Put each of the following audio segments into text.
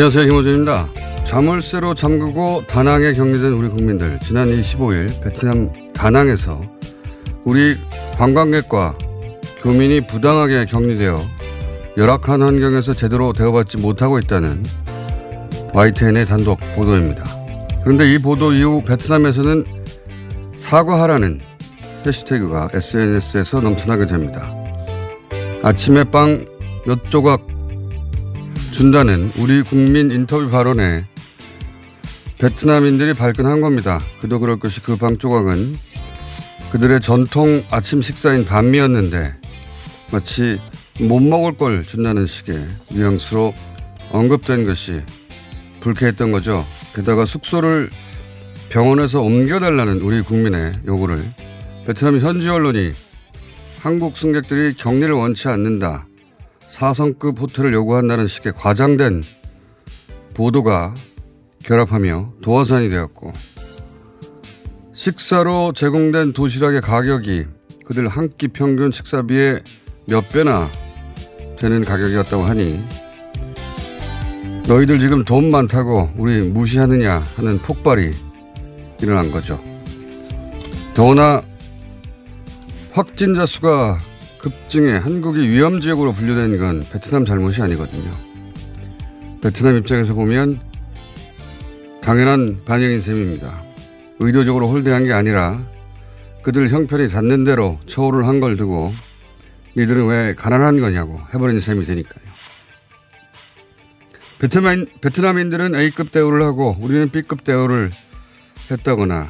안녕하세요 김호준입니다. 자물쇠로 잠그고 다낭에 격리된 우리 국민들 지난 25일 베트남 다낭에서 우리 관광객과 교민이 부당하게 격리되어 열악한 환경에서 제대로 대우받지 못하고 있다는 YTN의 단독 보도입니다. 그런데 이 보도 이후 베트남에서는 사과하라는 해시태그가 SNS에서 넘쳐나게 됩니다. 아침에 빵 몇 조각 준다는 우리 국민 인터뷰 발언에 베트남인들이 발끈한 겁니다. 그도 그럴 것이 그빵 조각은 그들의 전통 아침 식사인 반미였는데 마치 못 먹을 걸 준다는 식의 뉘앙스로 언급된 것이 불쾌했던 거죠. 게다가 숙소를 병원에서 옮겨달라는 우리 국민의 요구를 베트남 현지 언론이 한국 승객들이 격리를 원치 않는다. 4성급 호텔을 요구한다는 식의 과장된 보도가 결합하며 도화산이 되었고 식사로 제공된 도시락의 가격이 그들 한 끼 평균 식사비의 몇 배나 되는 가격이었다고 하니 너희들 지금 돈 많다고 우리 무시하느냐 하는 폭발이 일어난 거죠. 더구나 확진자 수가 급증해 한국이 위험 지역으로 분류된 건 베트남 잘못이 아니거든요. 베트남 입장에서 보면 당연한 반영인 셈입니다. 의도적으로 홀대한 게 아니라 그들 형편이 닿는 대로 처우를 한 걸 두고 니들은 왜 가난한 거냐고 해버린 셈이 되니까요. 베트남, 베트남인들은 A급 대우를 하고 우리는 B급 대우를 했다거나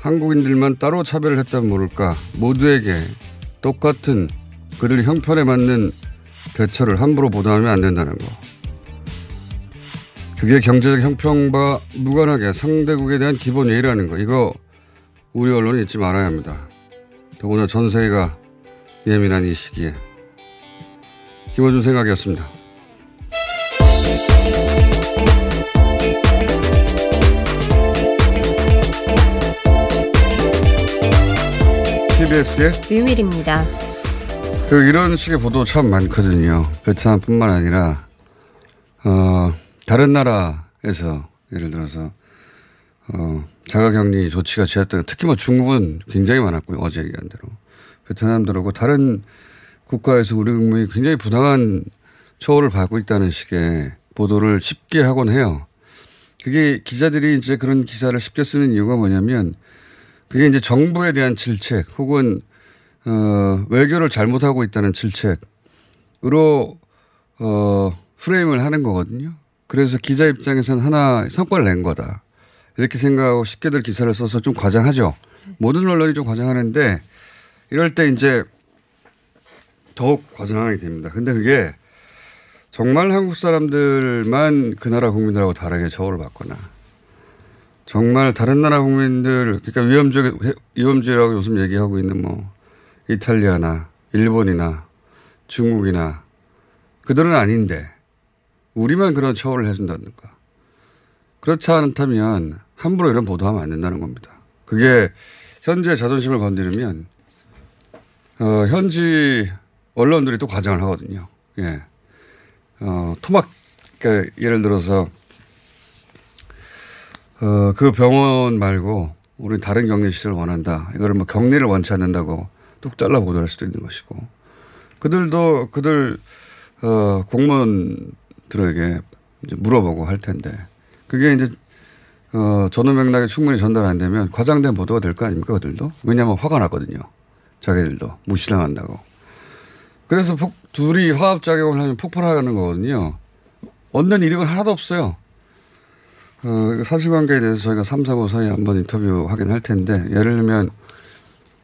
한국인들만 따로 차별을 했다면 모를까 모두에게 똑같은 그들 형편에 맞는 대처를 함부로 보도하면 안 된다는 거. 그게 경제적 형평과 무관하게 상대국에 대한 기본 예의라는 거. 이거 우리 언론이 잊지 말아야 합니다. 더구나 전 세계가 예민한 이 시기에. 김어준 생각이었습니다. TBS의 류밀입니다. 그 이런 식의 보도 참 많거든요. 베트남뿐만 아니라 어, 다른 나라에서 예를 들어서 어, 자가격리 조치가 취했던 특히 뭐 중국은 굉장히 많았고요. 어제 얘기한 대로 베트남도 그렇고 다른 국가에서 우리 국민이 굉장히 부당한 처우를 받고 있다는 식의 보도를 쉽게 하곤 해요. 그게 기자들이 이제 그런 기사를 쉽게 쓰는 이유가 뭐냐면 그게 이제 정부에 대한 질책 혹은 어, 외교를 잘못하고 있다는 질책 어, 프레임을 하는 거거든요. 그래서 기자 입장에서는 하나 성과를 낸 거다. 이렇게 생각하고 쉽게들 기사를 써서 좀 과장하죠. 모든 언론이 좀 과장하는데 이럴 때 이제 더욱 과장하게 됩니다. 근데 그게 정말 한국 사람들만 그 나라 국민들하고 다르게 처우를 받거나 정말 다른 나라 국민들 그러니까 위험적 위험주의라고 요즘 얘기하고 있는 뭐 이탈리아나 일본이나 중국이나 그들은 아닌데 우리만 그런 처우를 해준다든가 그렇지 않다면 함부로 이런 보도하면 안 된다는 겁니다. 그게 현재 자존심을 건드리면 어, 현지 언론들이 또 과장을 하거든요. 예. 어, 토막, 그러니까 예를 들어서, 어, 그 병원 말고 우리 다른 격리실을 원한다. 이거를 뭐 격리를 원치 않는다고 뚝 잘라 보도할 수도 있는 것이고. 그들도 그들, 어, 공무원들에게 이제 물어보고 할 텐데. 그게 이제, 어, 전후 맥락에 충분히 전달 안 되면 과장된 보도가 될 거 아닙니까? 그들도? 왜냐하면 화가 났거든요. 자기들도. 무시당한다고. 그래서 폭, 둘이 화합 작용을 하면 폭발하는 거거든요. 얻는 이득은 하나도 없어요. 어, 사실관계에 대해서 저희가 3, 4, 5 사이에 한번 인터뷰 하긴 할 텐데, 예를 들면,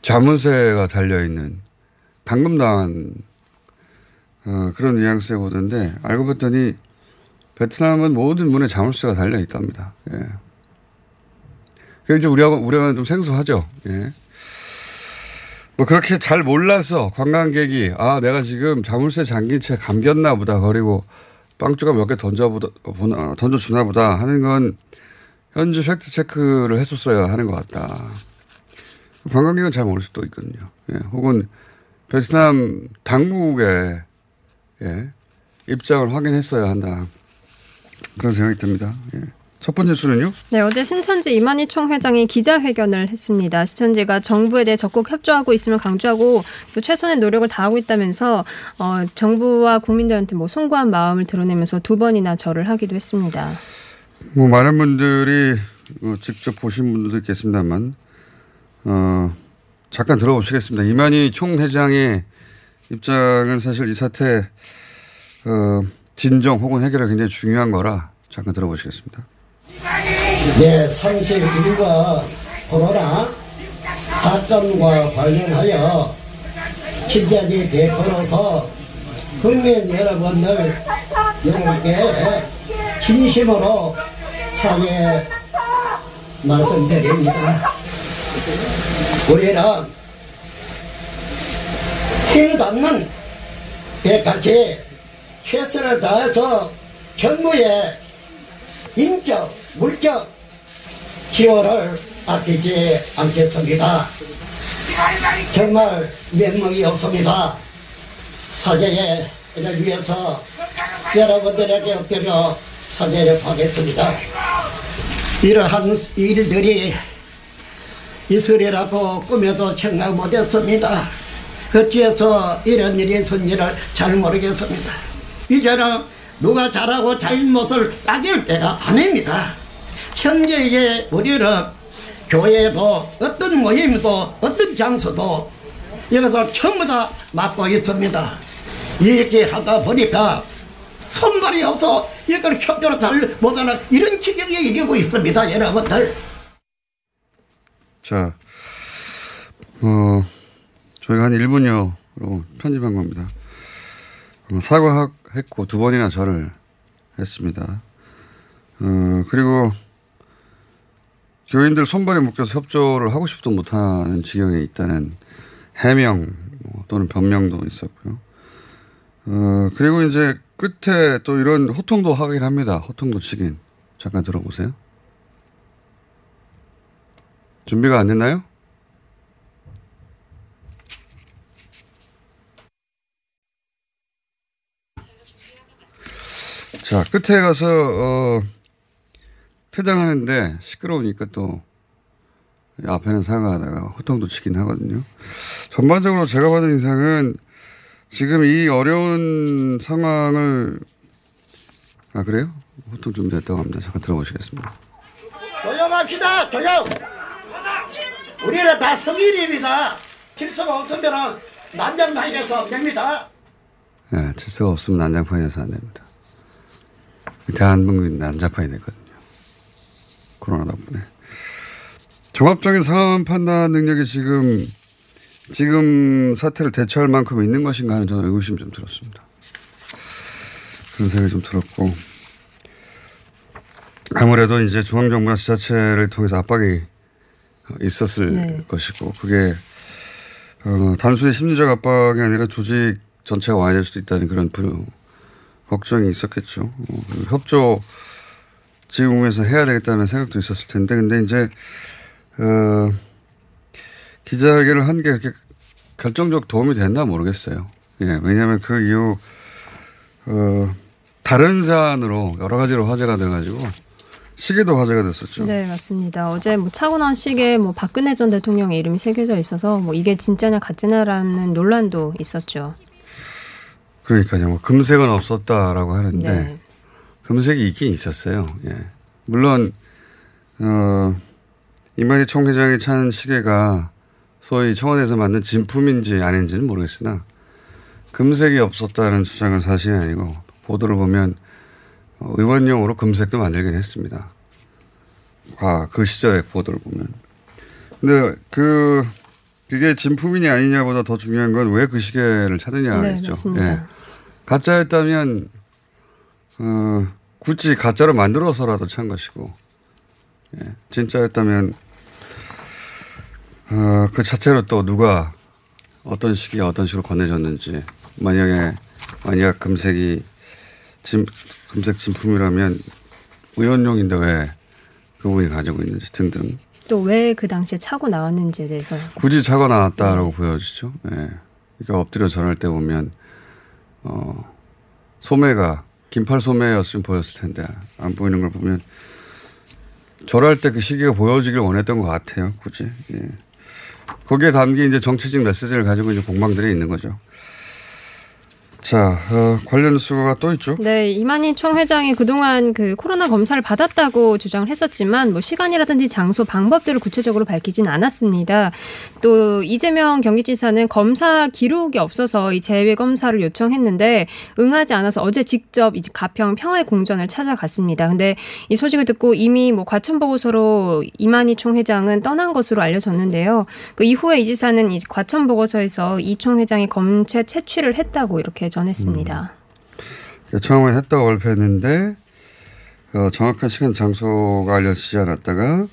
자문세가 달려있는, 방금 당한, 어, 그런 뉘앙스의 보던데, 알고 봤더니, 베트남은 모든 문에 자물쇠가 달려 있답니다. 예. 그게 이제 우리하고, 우리하고는 좀 생소하죠. 예. 뭐 그렇게 잘 몰라서 관광객이 아 내가 지금 자물쇠 잠긴 채 감겼나 보다 그리고 빵주가 몇 개 던져보다 보나 던져주나 보다 하는 건 현지 팩트 체크를 했었어야 하는 것 같다. 관광객은 잘 모를 수도 있거든요. 예. 혹은 베트남 당국의 예. 입장을 확인했어야 한다. 그런 생각이 듭니다. 예. 첫 번째 수는요? 네, 어제 신천지 이만희 총회장이 기자회견을 했습니다. 신천지가 정부에 대해 적극 협조하고 있음을 강조하고 또 최선의 노력을 다하고 있다면서 어, 정부와 국민들한테 뭐 송구한 마음을 드러내면서 두 번이나 절을 하기도 했습니다. 뭐 많은 분들이 어, 직접 보신 분들도 있겠습니다만 어, 잠깐 들어보시겠습니다. 이만희 총회장의 입장은 사실 이 사태 어, 진정 혹은 해결이 굉장히 중요한 거라 잠깐 들어보시겠습니다. 네, 상실 일과 코로나 사건과 관련하여 기자지 대표로서 국민 여러분들 여러분께 진심으로 사죄 말씀드립니다. 우리는 힘닿는 배같이 최선을 다해서 정부의 인적, 물적 지원을 아끼지 않겠습니다. 정말 면목이 없습니다. 사죄에 를 위해서 여러분들에게 엎드려 사죄를 하겠습니다. 이러한 일들이 있으리라고 꿈에도 생각 못했습니다. 어찌해서 이런 일이 있은지를 잘 모르겠습니다. 이제는 누가 잘하고 잘못을 따질 때가 아닙니다. 현재의 우리는 교회도 어떤 모임도 어떤 장소도 여기서 전부 다 맡고 있습니다. 이렇게 하다 보니까 손발이 없어 이걸 협조로 잘 못하는 이런 지경에 이르고 있습니다, 여러분들. 자, 어, 저희가 한 1분여로 편집한 겁니다. 어, 사과했고 두 번이나 절을 했습니다. 어, 그리고 교인들 손발에 묶여서 협조를 하고 싶도 못하는 지경에 있다는 해명 뭐 또는 변명도 있었고요. 어, 그리고 이제 끝에 또 이런 호통도 하긴 합니다. 호통도 치긴. 잠깐 들어보세요. 준비가 안 됐나요? 자, 끝에 가서, 어, 퇴장하는데 시끄러우니까 또 앞에는 사과하다가 호통도 치긴 하거든요. 전반적으로 제가 받은 인상은 지금 이 어려운 상황을 아 그래요? 호통 준비됐다고 합니다. 잠깐 들어보시겠습니다. 조용합시다, 조용! 우리는 다 성인입니다. 질서가 없으면 난장판에서 됩니다. 예, 질서가 없으면 난장판이 돼서 안 됩니다. 대한민국이 난장판이 됐거든요. 코로나 덕분에. 종합적인 상황 판단 능력이 지금, 지금 사태를 대처할 만큼 있는 것인가 하는 저는 의구심이 좀 들었습니다. 그런 생각이 좀 들었고. 아무래도 이제 중앙정부나 지자체를 통해서 압박이 있었을 네. 것이고, 그게, 어, 단순히 심리적 압박이 아니라 조직 전체가 와야 될 수도 있다는 그런 불, 걱정이 있었겠죠. 어, 협조 지금에서 해야 되겠다는 생각도 있었을 텐데, 근데 이제, 어, 기자회견을 한 게 그렇게 결정적 도움이 됐나 모르겠어요. 예, 왜냐하면 그 이후, 어, 다른 사안으로 여러 가지로 화제가 돼가지고, 시계도 화제가 됐었죠. 네, 맞습니다. 어제 뭐 차고 나온 시계에 뭐 박근혜 전 대통령의 이름이 새겨져 있어서 뭐 이게 진짜냐 가짜냐라는 논란도 있었죠. 그러니까요. 뭐 금색은 없었다라고 하는데, 네. 금색이 있긴 있었어요. 예. 물론, 어, 이만희 총회장이 찬 시계가 소위 청와대에서 만든 진품인지 아닌지는 모르겠으나 금색이 없었다는 주장은 사실이 아니고 보도를 보면 어, 의원용으로 금색도 만들긴 했습니다. 과, 그 시절의 보도를 보면. 근데 그, 그게 진품이냐 아니냐보다 더 중요한 건 왜 그 시계를 찾느냐겠죠. 네. 예. 가짜였다면 어, 굳이 가짜로 만들어서라도 찬 것이고 예, 진짜였다면 어, 그 자체로 또 누가 어떤 시기에 어떤 식으로 건네줬는지 만약에 만약 금색이 진, 금색 진품이라면 의원용인데 왜 그분이 가지고 있는지 등등 또 왜 그 당시에 차고 나왔는지에 대해서 굳이 차고 나왔다라고 보여지죠. 예. 그러니까 엎드려 절할 때 보면 어 소매가 긴팔 소매였으면 보였을 텐데 안 보이는 걸 보면 절할 때 그 시기가 보여지길 원했던 것 같아요. 굳이. 예. 거기에 담긴 이제 정치적 메시지를 가지고 이제 공방들이 있는 거죠. 자, 어, 관련 수가 또 있죠. 네, 이만희 총회장이 그동안 그 코로나 검사를 받았다고 주장을 했었지만 뭐 시간이라든지 장소, 방법들을 구체적으로 밝히진 않았습니다. 또 이재명 경기지사는 검사 기록이 없어서 이 재외 검사를 요청했는데 응하지 않아서 어제 직접 이제 가평 평화의 궁전을 찾아갔습니다. 근데 이 소식을 듣고 이미 뭐 과천 보고서로 이만희 총회장은 떠난 것으로 알려졌는데요. 그 이후에 이 지사는 과천 보고서에서 이 총회장이 검체 채취를 했다고 이렇게 전했습니다. 요청을 했다고 발표했는데 어, 정확한 시간 장소가 알려지지 않았다가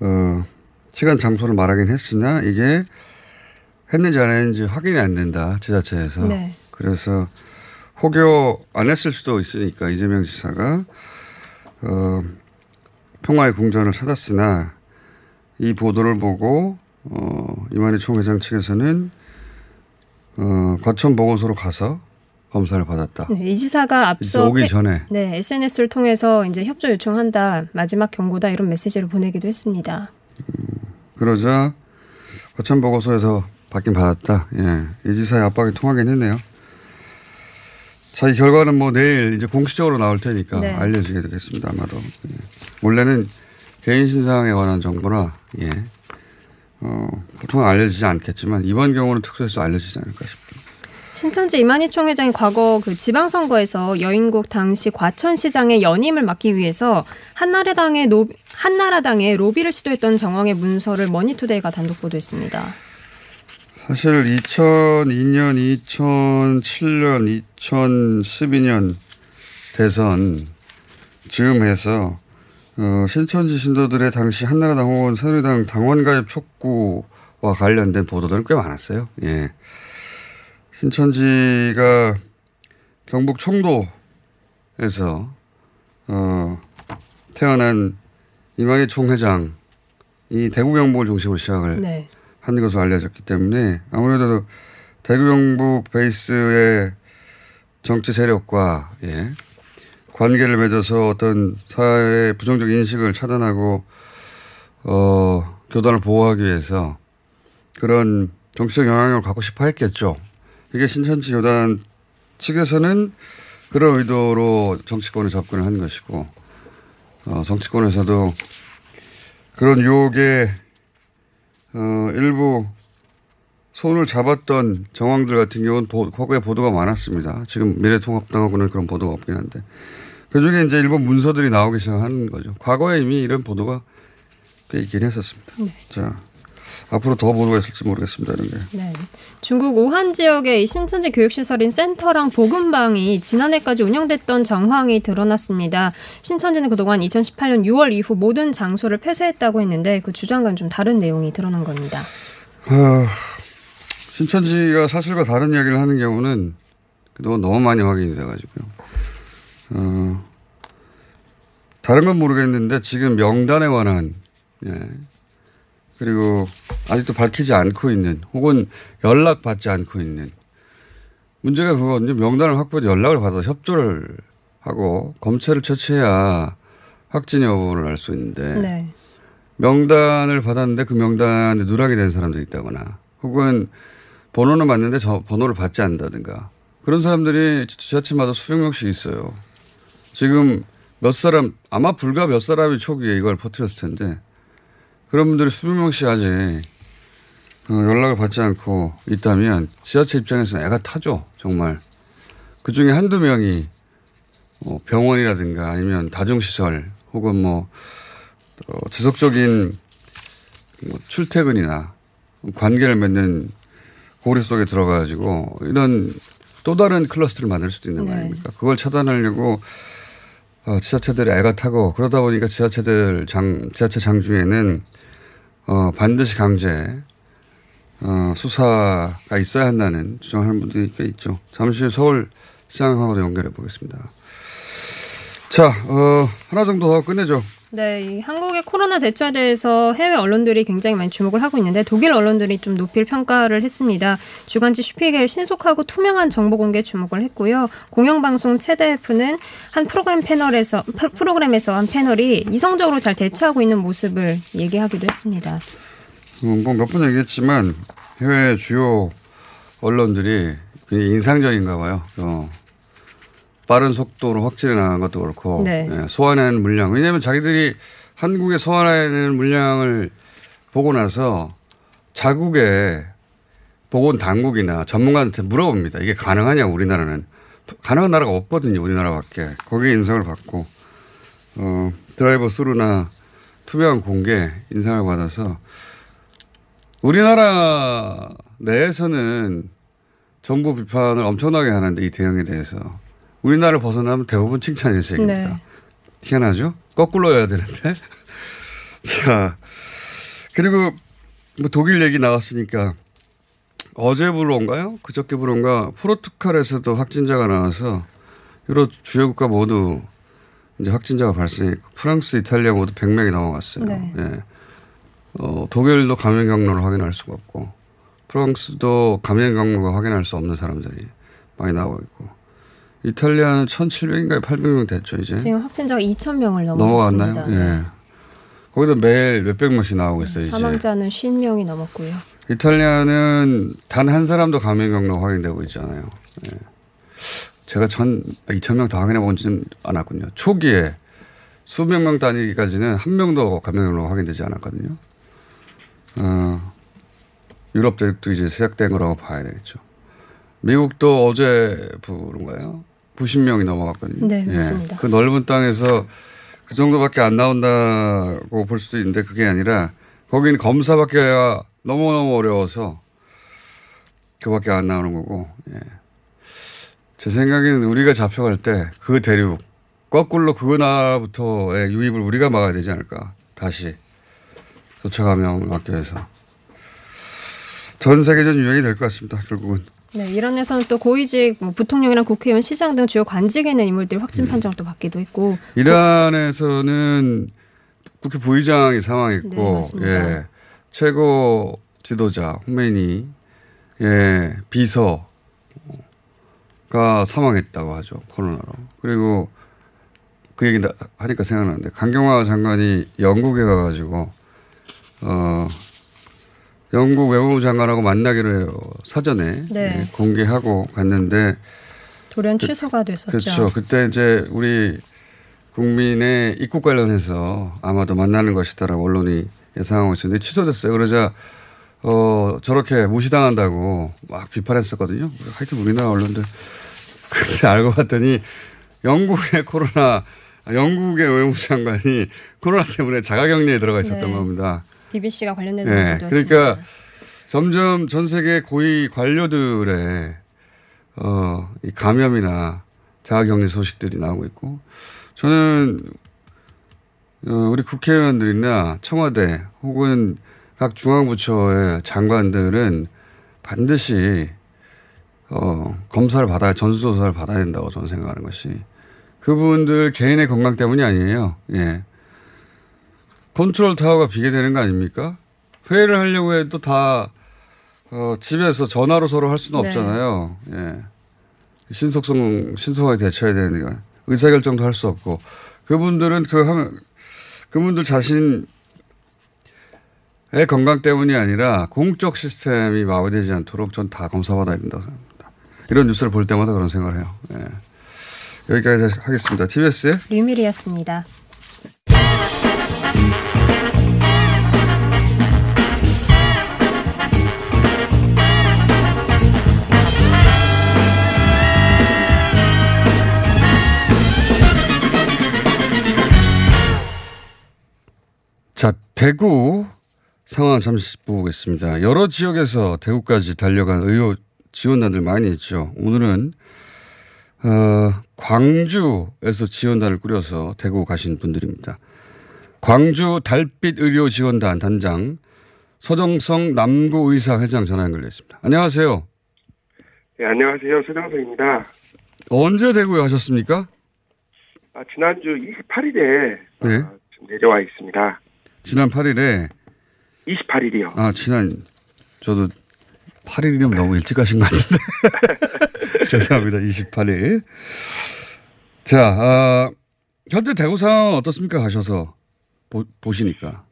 어, 시간 장소를 말하긴 했으나 이게 했는지 안 했는지 확인이 안 된다 지자체에서 네. 그래서 혹여 안 했을 수도 있으니까 이재명 지사가 어, 평화의 궁전을 찾았으나 이 보도를 보고 어, 이만희 총회장 측에서는 어, 과천 보고소로 가서 검사를 받았다. 네, 이 지사가 앞서 오기 회- 전에 네, SNS를 통해서 이제 협조 요청한다, 마지막 경고다 이런 메시지를 보내기도 했습니다. 그러자 과천 보고서에서 받긴 받았다. 예, 이 지사의 압박이 통하긴 했네요. 자, 이 결과는 뭐 내일 이제 공식적으로 나올 테니까 네. 알려지게 되겠습니다. 아마도 예. 원래는 개인 신상에 관한 정보라 예. 어, 보통은 알려지지 않겠지만 이번 경우는 특수해서 알려지지 않을까 싶습니다. 신천지 이만희 총회장이 과거 그 지방선거에서 여인국 당시 과천시장의 연임을 막기 위해서 한나라당의 노, 한나라당의 로비를 시도했던 정황의 문서를 머니투데이가 단독 보도했습니다. 사실 2002년, 2007년, 2012년 대선 즈음해서 어, 신천지 신도들의 당시 한나라당 혹은 새누리당 당원 가입 촉구와 관련된 보도들은 꽤 많았어요. 예. 신천지가 경북 청도에서 어, 태어난 이만희 총회장이 대구 경북을 중심으로 시작을 네. 한 것으로 알려졌기 때문에 아무래도 대구 경북 베이스의 정치 세력과 예, 관계를 맺어서 어떤 사회의 부정적 인식을 차단하고 어, 교단을 보호하기 위해서 그런 정치적 영향력을 갖고 싶어 했겠죠. 이게 신천지 교단 측에서는 그런 의도로 정치권에 접근을 한 것이고 어, 정치권에서도 그런 유혹에 어, 일부 손을 잡았던 정황들 같은 경우는 보, 과거에 보도가 많았습니다. 지금 미래통합당하고는 그런 보도가 없긴 한데 그 중에 이제 일본 문서들이 나오기 시작하는 거죠. 과거에 이미 이런 보도가 꽤 있긴 했었습니다. 자 앞으로 더 보도가 있을지 모르겠습니다. 이런 게. 네. 중국 우한 지역의 이 신천지 교육시설인 센터랑 복음방이 지난해까지 운영됐던 정황이 드러났습니다. 신천지는 그동안 2018년 6월 이후 모든 장소를 폐쇄했다고 했는데 그 주장과는 좀 다른 내용이 드러난 겁니다. 아, 신천지가 사실과 다른 이야기를 하는 경우는 그동안 너무 많이 확인이 돼가지고요. 어, 다른 건 모르겠는데 지금 명단에 관한 예. 그리고 아직도 밝히지 않고 있는 혹은 연락받지 않고 있는 문제가 그거거든요. 명단을 확보해도 연락을 받아서 협조를 하고 검찰을 처치해야 확진 여부를 알 수 있는데 네. 명단을 받았는데 그 명단에 누락이 된 사람들이 있다거나 혹은 번호는 맞는데 저 번호를 받지 않는다든가 그런 사람들이 지자체마다 수백 명씩 있어요. 지금 몇 사람 아마 불과 몇 사람이 초기에 이걸 퍼뜨렸을 텐데 그런 분들이 수백 명씩 아직 어, 연락을 받지 않고 있다면 지자체 입장에서는 애가 타죠 정말 그 중에 한두 명이 뭐 병원이라든가 아니면 다중시설 혹은 뭐 어, 지속적인 뭐 출퇴근이나 관계를 맺는 고리 속에 들어가가지고 이런 또 다른 클러스터를 만들 수도 있는 거 네. 아닙니까? 그걸 차단하려고 어, 지자체들이 애가 타고 그러다 보니까 지자체들 장, 지자체 장중에는 어, 반드시 강제 어, 수사가 있어야 한다는 주장하는 분들이 꽤 있죠. 잠시 후 서울 시장하고도 연결해 보겠습니다. 자, 어, 하나 정도 더 끝내죠. 네, 이 한국의 코로나 대처에 대해서 해외 언론들이 굉장히 많이 주목을 하고 있는데 독일 언론들이 좀 높일 평가를 했습니다. 주간지 슈피겔 신속하고 투명한 정보 공개에 주목을 했고요. 공영방송 체대F는 한 프로그램 패널에서 프- 프로그램에서 한 패널이 이성적으로 잘 대처하고 있는 모습을 얘기하기도 했습니다. 음, 뭐몇 번 얘기했지만 해외 주요 언론들이 굉장히 인상적인가 봐요. 어, 빠른 속도로 확진해 나간 것도 그렇고 네. 예, 소환하는 물량. 왜냐하면 자기들이 한국에 소환하는 물량을 보고 나서 자국의 보건 당국이나 전문가한테 물어봅니다. 이게 가능하냐 우리나라는 가능한 나라가 없거든요. 우리나라밖에 거기에 인상을 받고 어, 드라이버 스루나 투명한 공개 인상을 받아서 우리나라 내에서는 정부 비판을 엄청나게 하는데 이 대응에 대해서 우리나라를 벗어나면 대부분 칭찬 일색입니다. 네. 희한하죠? 거꾸로 해야 되는데. 자, 그리고 뭐 독일 얘기 나왔으니까 어제부로인가요? 그저께부로인가 포르투갈에서도 확진자가 나와서 유럽 주요 국가 모두 이제 확진자가 발생했고 프랑스, 이탈리아 모두 100명이 넘어갔어요. 네. 예. 어, 독일도 감염 경로를 확인할 수가 없고 프랑스도 감염 경로가 확인할 수 없는 사람들이 많이 나오고 있고 이탈리아는 1,700인가요? 800명 됐죠 이제 지금 확진자가 2천 명을 넘어섰습니다. 네. 넘어갔나요? 예. 거기서 매일 몇백 명씩 나오고 있어요 이제. 사망자는 50명이 넘었고요. 이탈리아는 단 한 사람도 감염 경로 확인되고 있잖아요. 예. 제가 전 2천 명다 확인해 본지는 않았군요. 초기에 수백 명 단위까지는 한 명도 감염 경로 확인되지 않았거든요. 어, 유럽 대륙도 이제 시작된 거라고 봐야 되겠죠. 미국도 어제 부른가요? 90명이 넘어갔거든요. 네, 맞습니다. 그 넓은 땅에서 그 정도밖에 안 나온다고 볼 수도 있는데 그게 아니라 거기는 검사밖에 너무너무 어려워서 그밖에 안 나오는 거고. 예. 제 생각에는 우리가 잡혀갈 때 그 대륙 거꾸로 그 나라부터의 유입을 우리가 막아야 되지 않을까. 다시 감염을 막기 위해서. 전 세계적 유행이 될 것 같습니다. 결국은. 네, 이란에서는 또 고위직 뭐 부통령이나 국회의원, 시장 등 주요 관직에 있는 인물들이 음. 확진 판정을 또 받기도 했고 이란에서는 국회 부의장이 사망했고, 네. 예, 최고 지도자 호메니, 예, 비서가 사망했다고 하죠 코로나로. 그리고 그 얘기 나- 하니까 생각나는데 강경화 장관이 영국에 가가지고 어 영국 외무부 장관하고 만나기로 해요. 사전에 네. 예, 공개하고 갔는데 돌연 취소가 됐었죠. 그렇죠. 그때 이제 우리 국민의 입국 관련해서 아마도 만나는 것이다라고 언론이 예상하고 있었는데 취소됐어요. 그러자 어, 저렇게 무시당한다고 막 비판했었거든요. 하여튼 우리나라 언론들. 근데 알고 봤더니 영국의 코로나, 아, 영국의 외무부 장관이 코로나 때문에 자가격리에 들어가 있었던 네. 겁니다. BBC가 관련된 네. 그러니까 점점 전 세계 고위 관료들의 어, 이 감염이나 자가격리 소식들이 나오고 있고 저는 어, 우리 국회의원들이나 청와대 혹은 각 중앙부처의 장관들은 반드시 어, 검사를 받아야 전수조사를 받아야 된다고 저는 생각하는 것이 그분들 개인의 건강 때문이 아니에요. 예. 컨트롤 타워가 비게 되는 거 아닙니까? 회의를 하려고 해도 다 어, 집에서 전화로 서로 할 수는 네. 없잖아요. 예. 신속성 신속하게 대처해야 되니까 의사결정도 할 수 없고 그분들은 그 하면 그분들 자신의 건강 때문이 아니라 공적 시스템이 마비되지 않도록 전 다 검사받아야 된다고 생각합니다. 이런 뉴스를 볼 때마다 그런 생각을 해요. 예. 여기까지 하겠습니다. TBS의 류밀이었습니다. 대구 상황 잠시 보겠습니다. 여러 지역에서 대구까지 달려간 의료 지원단들 많이 있죠. 오늘은 어, 광주에서 지원단을 꾸려서 대구 가신 분들입니다. 광주 달빛 의료 지원단 단장 서정성 남구 의사 회장 전화 연결돼 있습니다. 안녕하세요. 네, 안녕하세요. 서정석입니다. 언제 대구에 가셨습니까? 아, 지난주 28일에 네. 지금 내려와 있습니다. 지난 8일에 28일이요. 아 지난 저도 8일이면 너무 일찍 가신 것 같은데 죄송합니다 28일 자 아, 현재 대구 상황 어떻습니까 가셔서 보, 보시니까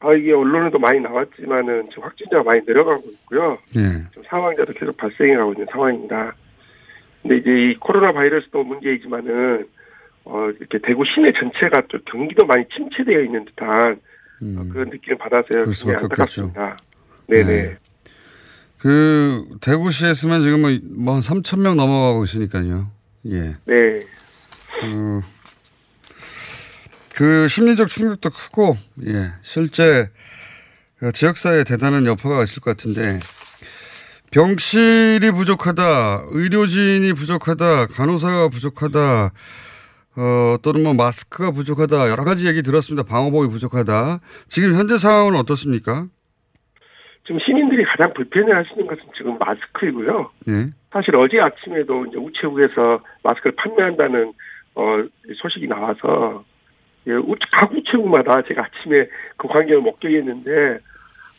아, 이게 언론에도 많이 나왔지만은 지금 확진자가 많이 내려가고 있고요. 예 지금 사망자도 계속 발생해가고 있는 상황입니다. 근데 이제 이 코로나 바이러스도 문제이지만은 어, 이렇게 대구 시내 전체가 또 경기도 많이 침체되어 있는 듯한 음. 그런 느낌을 받아서요. 수밖에 안타깝습니다. 네네. 네. 그 대구시에서만 지금 뭐한 3천 명 넘어가고 있으니까요 예 네. 그, 그 심리적 충격도 크고 예 실제 그 지역사회에 대단한 여파가 있을 것 같은데 병실이 부족하다 의료진이 부족하다 간호사가 부족하다 어, 또는 뭐 마스크가 부족하다 여러 가지 얘기 들었습니다 방호복이 부족하다 지금 현재 상황은 어떻습니까? 지금 시민들이 가장 불편해하시는 것은 지금 마스크이고요. 예. 사실 어제 아침에도 이제 우체국에서 마스크를 판매한다는 어 소식이 나와서 예, 우- 각 우체국마다 제가 아침에 그 광경을 목격했는데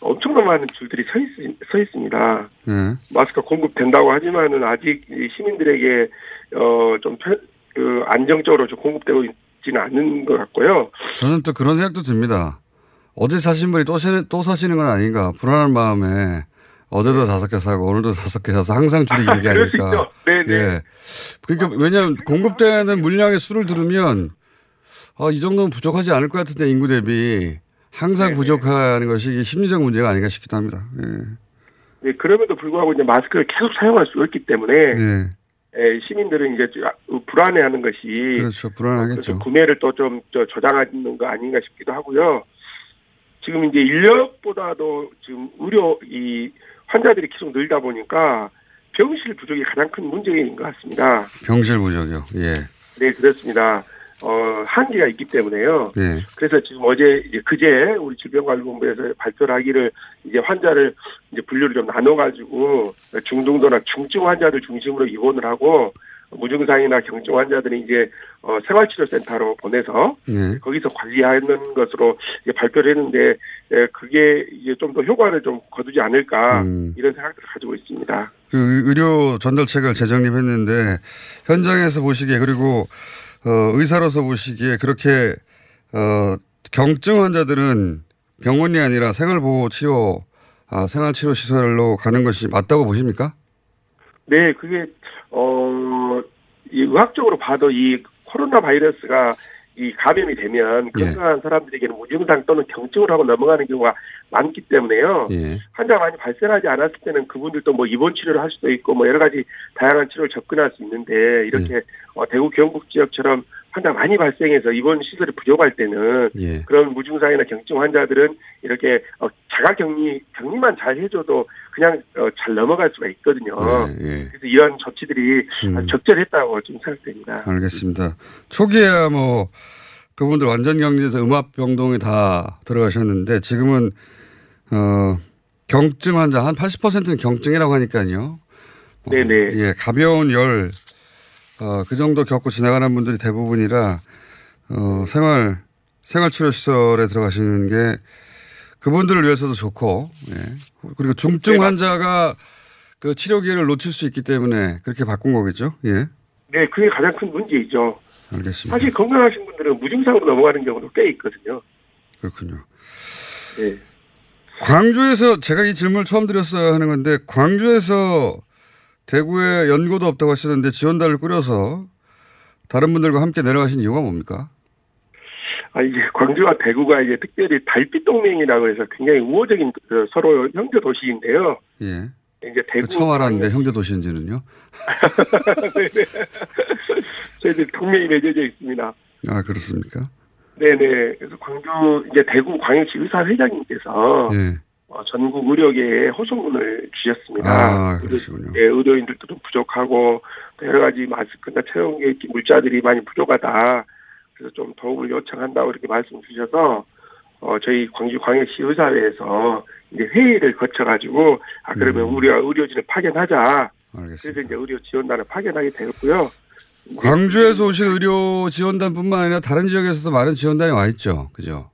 엄청난 많은 줄들이 서, 있, 서 있습니다. 예. 마스크가 공급된다고 하지만은 아직 이 시민들에게 어 좀 그 안정적으로 좀 공급되고 있지는 않는 것 같고요. 저는 또 그런 생각도 듭니다. 어제 사신 분이 또, 사시는, 또 사시는 건 아닌가 불안한 마음에 어제도 다섯 개 사고 오늘도 다섯 개 사서 항상 줄이 길게 아, 그럴 수 하니까. 있죠. 네네. 예. 그러니까 왜냐하면 공급되는 물량의 수를 들으면 아, 이 정도면 부족하지 않을 것 같은데 인구 대비 항상 네네. 부족한 것이 심리적 문제가 아닌가 싶기도 합니다. 예. 네, 그럼에도 불구하고 이제 마스크를 계속 사용할 수 없기 때문에 예. 예, 시민들은 이제 좀 불안해하는 것이 그렇죠. 불안하겠죠. 구매를 또 좀 저장하는 거 아닌가 싶기도 하고요. 지금 이제 인력보다도 지금 의료 이 환자들이 계속 늘다 보니까 병실 부족이 가장 큰 문제인 것 같습니다. 병실 부족이요. 예. 네, 그렇습니다. 어, 한계가 있기 때문에요. 예. 그래서 지금 어제 이제 그제 우리 질병관리본부에서 발표를 하기를 이제 환자를 이제 분류를 좀 나눠가지고 중등도나 중증 환자들 중심으로 입원을 하고 무증상이나 경증 환자들은 이제 어, 생활치료센터로 보내서 예. 거기서 관리하는 것으로 이제 발표를 했는데 예, 그게 이제 좀 더 효과를 좀 거두지 않을까 음. 이런 생각들을 가지고 있습니다. 그 의료 전달책을 재정립했는데 현장에서 보시기에 그리고 어, 의사로서 보시기에 그렇게 어, 경증 환자들은 병원이 아니라 생활보호 치료 아, 생활치료 시설로 가는 것이 맞다고 보십니까? 네, 그게 어, 이 의학적으로 봐도 이 코로나 바이러스가 이 감염이 되면 예. 건강한 사람들에게는 무증상 또는 경증을 하고 넘어가는 경우가 많기 때문에요. 예. 환자가 많이 발생하지 않았을 때는 그분들도 뭐 입원 치료를 할 수도 있고 뭐 여러 가지 다양한 치료를 접근할 수 있는데 이렇게 어, 대구 경북 지역처럼 환자 많이 발생해서 입원 시설이 부족할 때는 예. 그런 무증상이나 경증 환자들은 이렇게 어, 자가 격리 격리만 잘 해줘도 그냥 어, 잘 넘어갈 수가 있거든요. 예, 예. 그래서 이런 조치들이 음. 적절했다고 좀 생각됩니다. 알겠습니다. 초기에야 뭐 그분들 완전 격리에서 음압 병동에 다 들어가셨는데 지금은 어 경증 환자 한 80%는 경증이라고 하니까요. 어, 네네. 예, 가벼운 열, 어, 그 정도 겪고 지나가는 분들이 대부분이라, 어, 생활, 생활 치료 시설에 들어가시는 게 그분들을 위해서도 좋고, 예. 그리고 중증 네, 환자가 그 치료 기회를 놓칠 수 있기 때문에 그렇게 바꾼 거겠죠? 예. 네, 그게 가장 큰 문제이죠. 알겠습니다. 사실 건강하신 분들은 무증상으로 넘어가는 경우도 꽤 있거든요. 그렇군요. 네. 광주에서 제가 이 질문을 처음 드렸어야 하는 건데 광주에서 대구에 연고도 없다고 하시는데 지원단을 꾸려서 다른 분들과 함께 내려가신 이유가 뭡니까? 아, 이제 광주와 대구가 이제 특별히 달빛 동맹이라고 해서 굉장히 우호적인 그 서로 형제 도시인데요. 예. 이제 대구 그 처음 알았는데 형제 도시인지는요? 저희들 동맹이 맺어져 있습니다. 아 그렇습니까? 네네. 그래서 광주 이제 대구 광역시 의사회장님께서 예. 어, 전국 의료계에 호소문을 주셨습니다. 아 그러시군요. 예, 의료인들도 좀 부족하고 또 여러 가지 마스크나 체온계 물자들이 많이 부족하다. 그래서 좀 도움을 요청한다고 이렇게 말씀 주셔서 어 저희 광주 광역시 의사회에서 이제 회의를 거쳐가지고 아 그러면 음. 우리가 의료진을 파견하자. 그래서 알겠습니다. 이제 의료 지원단을 파견하게 되었고요. 광주에서 오신 의료 지원단뿐만 아니라 다른 지역에서도 많은 지원단이 와 있죠. 그죠?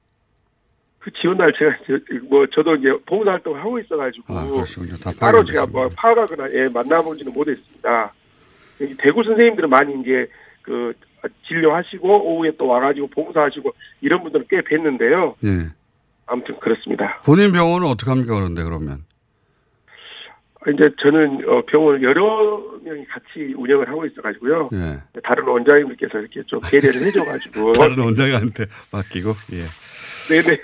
그 제가 이제 뭐 저도 이제 봉사 활동을 하고 있어가지고 아 그러시군요. 다 따로 제가 뭐. 파악하거나 예 만나보지는 못했습니다. 대구 선생님들은 많이 이제 그 진료하시고 오후에 또 와가지고 봉사하시고 이런 분들은 꽤 뵀는데요. 예. 아무튼 그렇습니다. 본인 병원은 어떻게 합니까 그런데 그러면? 이제 저는 어, 병원을 여러 명이 같이 운영을 하고 있어가지고요. 예. 다른 원장님들께서 이렇게 좀 배려를 해줘가지고 다른 원장한테 맡기고 예. 네네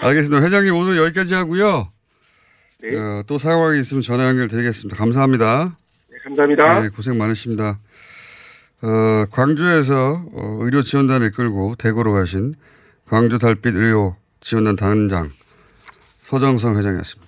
알겠습니다. 회장님 오늘 여기까지 하고요. 네. 어, 또 상황이 있으면 전화 연결드리겠습니다. 감사합니다. 네, 감사합니다. 네, 고생 많으십니다. 어, 광주에서 어, 의료 지원단을 이끌고 대구로 가신 광주 달빛 의료 지원단 단장 서정성 회장이었습니다.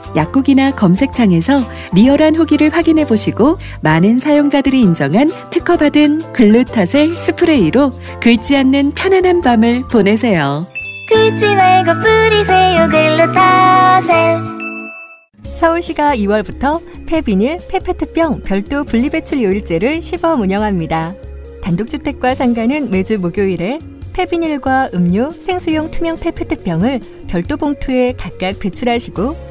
약국이나 검색창에서 리얼한 후기를 확인해 보시고 많은 사용자들이 인정한 특허받은 글루타셀 스프레이로 긁지 않는 편안한 밤을 보내세요. 긁지 말고 뿌리세요 글루타셀 서울시가 2월부터 폐비닐, 폐페트병 별도 분리배출 요일제를 시범 운영합니다. 단독주택과 상가는 매주 목요일에 폐비닐과 음료, 생수용 투명 페페트병을 별도 봉투에 각각 배출하시고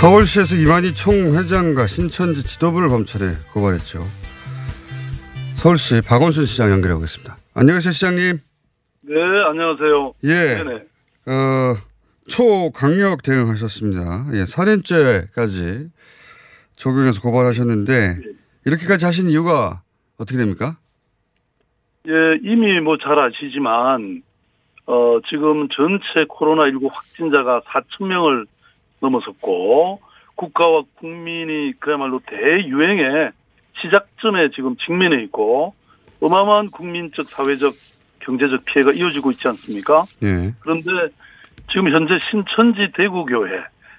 서울시에서 이만희 총회장과 신천지 지도부를 검찰에 고발했죠. 서울시 박원순 시장 연결해 보겠습니다. 안녕하세요, 시장님. 네, 안녕하세요. 예. 네네. 어, 초강력 대응하셨습니다. 예, 살인죄까지 적용해서 고발하셨는데, 이렇게까지 하신 이유가 어떻게 됩니까? 예, 이미 뭐 잘 아시지만, 어, 지금 전체 코로나19 확진자가 4천 명을 넘어섰고, 국가와 국민이 그야말로 대유행의 시작점에 지금 직면해 있고, 어마어마한 국민적, 사회적, 경제적 피해가 이어지고 있지 않습니까? 예. 그런데 지금 현재 신천지 대구교회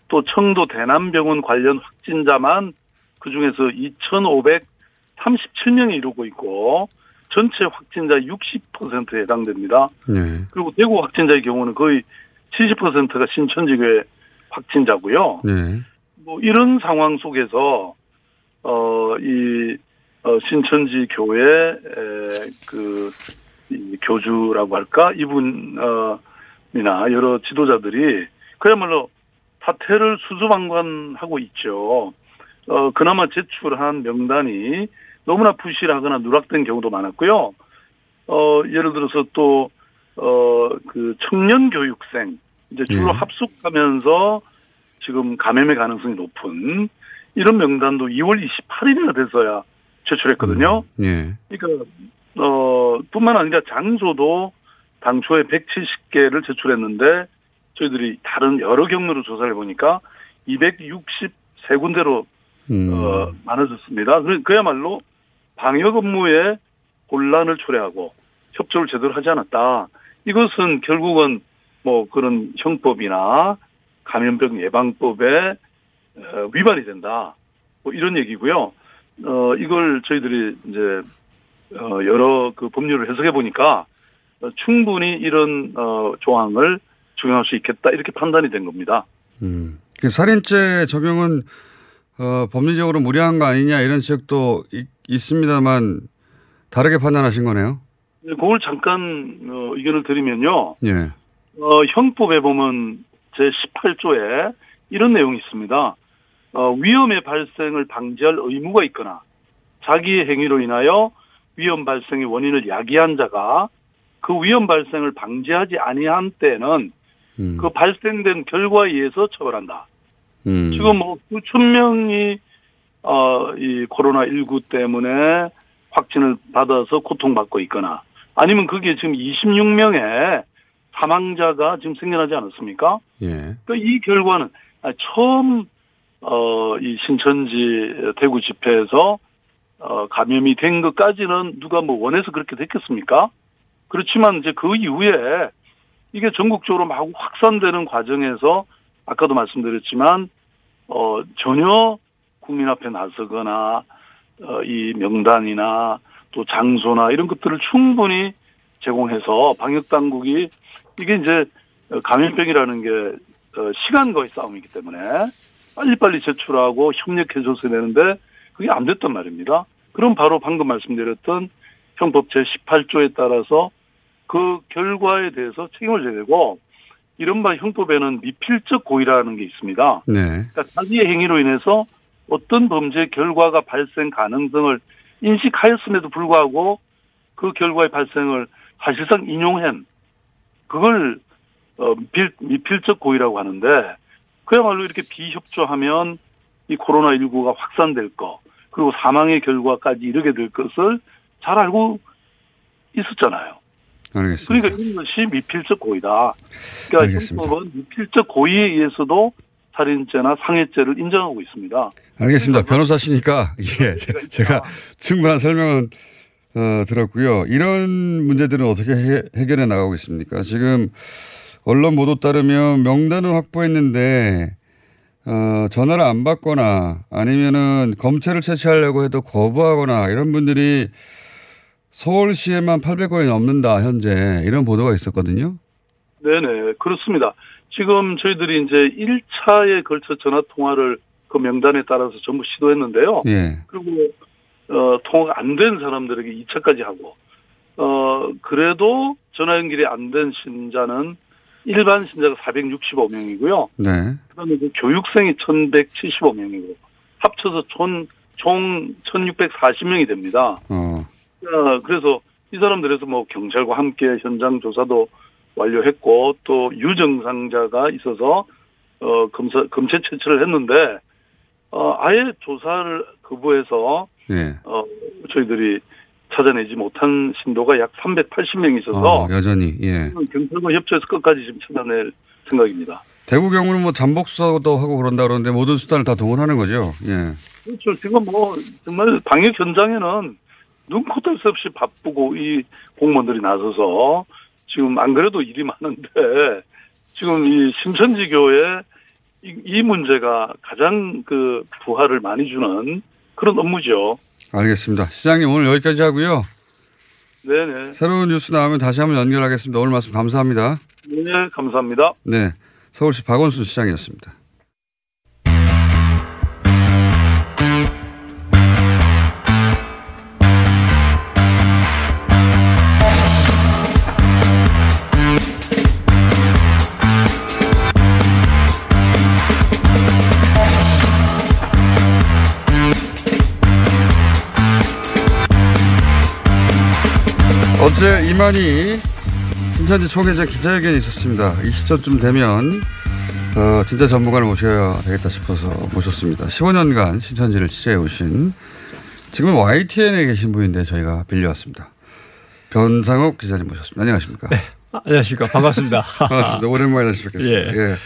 또 청도 대남병원 관련 확진자만 그 중에서 2,537명이 이루고 있고 전체 확진자 60%에 해당됩니다. 네. 그리고 대구 확진자의 경우는 거의 70%가 신천지교회 확진자고요. 네. 뭐 이런 상황 속에서 어이 어, 신천지 교회 그이 교주라고 할까 이분 어 이나 여러 지도자들이 그야말로 사태를 수수방관하고 있죠. 어 그나마 제출한 명단이 너무나 부실하거나 누락된 경우도 많았고요. 어 예를 들어서 또 어 그 청년 교육생 이제 주로 예. 합숙하면서 지금 감염의 가능성이 높은 이런 명단도 2월 28일이나 돼서야 제출했거든요. 예. 그러니까 어 뿐만 아니라 장소도 당초에 170개를 제출했는데 저희들이 다른 여러 경로로 조사를 보니까 263군데로 음. 어, 많아졌습니다. 그- 그야말로 방역 업무에 혼란을 초래하고 협조를 제대로 하지 않았다. 이것은 결국은 뭐 그런 형법이나 감염병 예방법에 어, 위반이 된다. 뭐 이런 얘기고요. 어, 이걸 저희들이 이제 어, 여러 그 법률을 해석해 보니까 어, 충분히 이런 어, 조항을 적용할 수 있겠다 이렇게 판단이 된 겁니다. 음. 그 살인죄 적용은 어, 법리적으로 무리한 거 아니냐 이런 지적도 있, 있습니다만 다르게 판단하신 거네요. 네, 그걸 잠깐 어, 의견을 드리면요. 예. 어, 형법에 보면 제 18조에 이런 내용이 있습니다. 어, 위험의 발생을 방지할 의무가 있거나 자기의 행위로 인하여 위험 발생의 원인을 야기한 자가 그 위험 발생을 방지하지 아니한 때는 음. 그 발생된 결과에 의해서 처벌한다. 음. 지금 뭐 수천 명이 어, 이 코로나 19 때문에 확진을 받아서 고통받고 있거나 아니면 그게 지금 26명의 사망자가 지금 생겨나지 않았습니까? 예. 그러니까 이 결과는 아, 처음 어, 이 신천지 대구 집회에서 어, 감염이 된 것까지는 누가 뭐 원해서 그렇게 됐겠습니까? 그렇지만 이제 그 이후에 이게 전국적으로 막 확산되는 과정에서 아까도 말씀드렸지만 어, 전혀 국민 앞에 나서거나 어, 이 명단이나 또 장소나 이런 것들을 충분히 제공해서 방역 당국이 이게 이제 감염병이라는 게 어, 시간과의 싸움이기 때문에 빨리빨리 제출하고 협력해줘서 되는데 그게 안 됐단 말입니다. 그럼 바로 방금 말씀드렸던 형법 제18조에 따라서 그 결과에 대해서 책임을 져야 되고 이른바 형법에는 미필적 고의라는 게 있습니다. 네. 그러니까 자기의 행위로 인해서 어떤 범죄 결과가 발생 가능성을 인식하였음에도 불구하고 그 결과의 발생을 사실상 인용한 그걸 어, 미필, 미필적 고의라고 하는데 그야말로 이렇게 비협조하면 이 코로나19가 확산될 거 그리고 사망의 결과까지 이르게 될 것을 잘 알고 있었잖아요. 알겠습니다. 그러니까 이런 것이 미필적 고의다. 그러니까 알겠습니다. 형법은 미필적 고의에 의해서도 살인죄나 상해죄를 인정하고 있습니다. 알겠습니다. 변호사시니까 예, 제- 제가 충분한 설명은 어, 들었고요. 이런 문제들은 어떻게 해, 해결해 나가고 있습니까? 지금 언론 보도 따르면 명단을 확보했는데 어, 전화를 안 받거나 아니면은 검찰을 채취하려고 해도 거부하거나 이런 분들이 서울시에만 800건이 넘는다 현재 이런 보도가 있었거든요. 네네 그렇습니다. 지금 저희들이 이제 1차에 걸쳐 전화 통화를 그 명단에 따라서 전부 시도했는데요. 예. 그리고 어, 통화가 안 된 사람들에게 2차까지 하고 어 그래도 전화 연결이 안 된 신자는 일반 신자가 465명이고요. 네. 그 다음에 그 교육생이 1,175명이고 합쳐서 총, 총 1,640명이 됩니다. 어. 어, 그래서 이 사람들에서 뭐 경찰과 함께 현장 조사도 완료했고 또 유정상자가 있어서 어 검사 검체 채취를 했는데 어 아예 조사를 거부해서 예. 어 저희들이 찾아내지 못한 신도가 약 380명 있어서 어, 여전히 예. 경찰과 협조해서 끝까지 지금 찾아낼 생각입니다. 대구 경우는 뭐 잠복 수사도 하고 그런다 그러는데 모든 수단을 다 동원하는 거죠. 예. 그렇죠. 지금 뭐 정말 방역 현장에는 눈코 뜰 새 없이 바쁘고 이 공무원들이 나서서 지금 안 그래도 일이 많은데 지금 이 신천지 교회 이, 이 문제가 가장 그 부하를 많이 주는 그런 업무죠. 알겠습니다. 시장님 오늘 여기까지 하고요. 네네. 새로운 뉴스 나오면 다시 한번 연결하겠습니다. 오늘 말씀 감사합니다. 네, 감사합니다. 네. 서울시 박원순 시장이었습니다. 어제 이만희 신천지 총회장 기자회견이 있었습니다. 이 시점쯤 되면 어, 진짜 전문가를 모셔야 되겠다 싶어서 모셨습니다. 15년간 신천지를 취재해 오신 지금 YTN에 계신 분인데 저희가 빌려왔습니다. 변상욱 기자님 모셨습니다. 안녕하십니까? 네. 안녕하십니까. 반갑습니다. 반갑습니다. 오랜만에 하시겠습니다. 예. 예.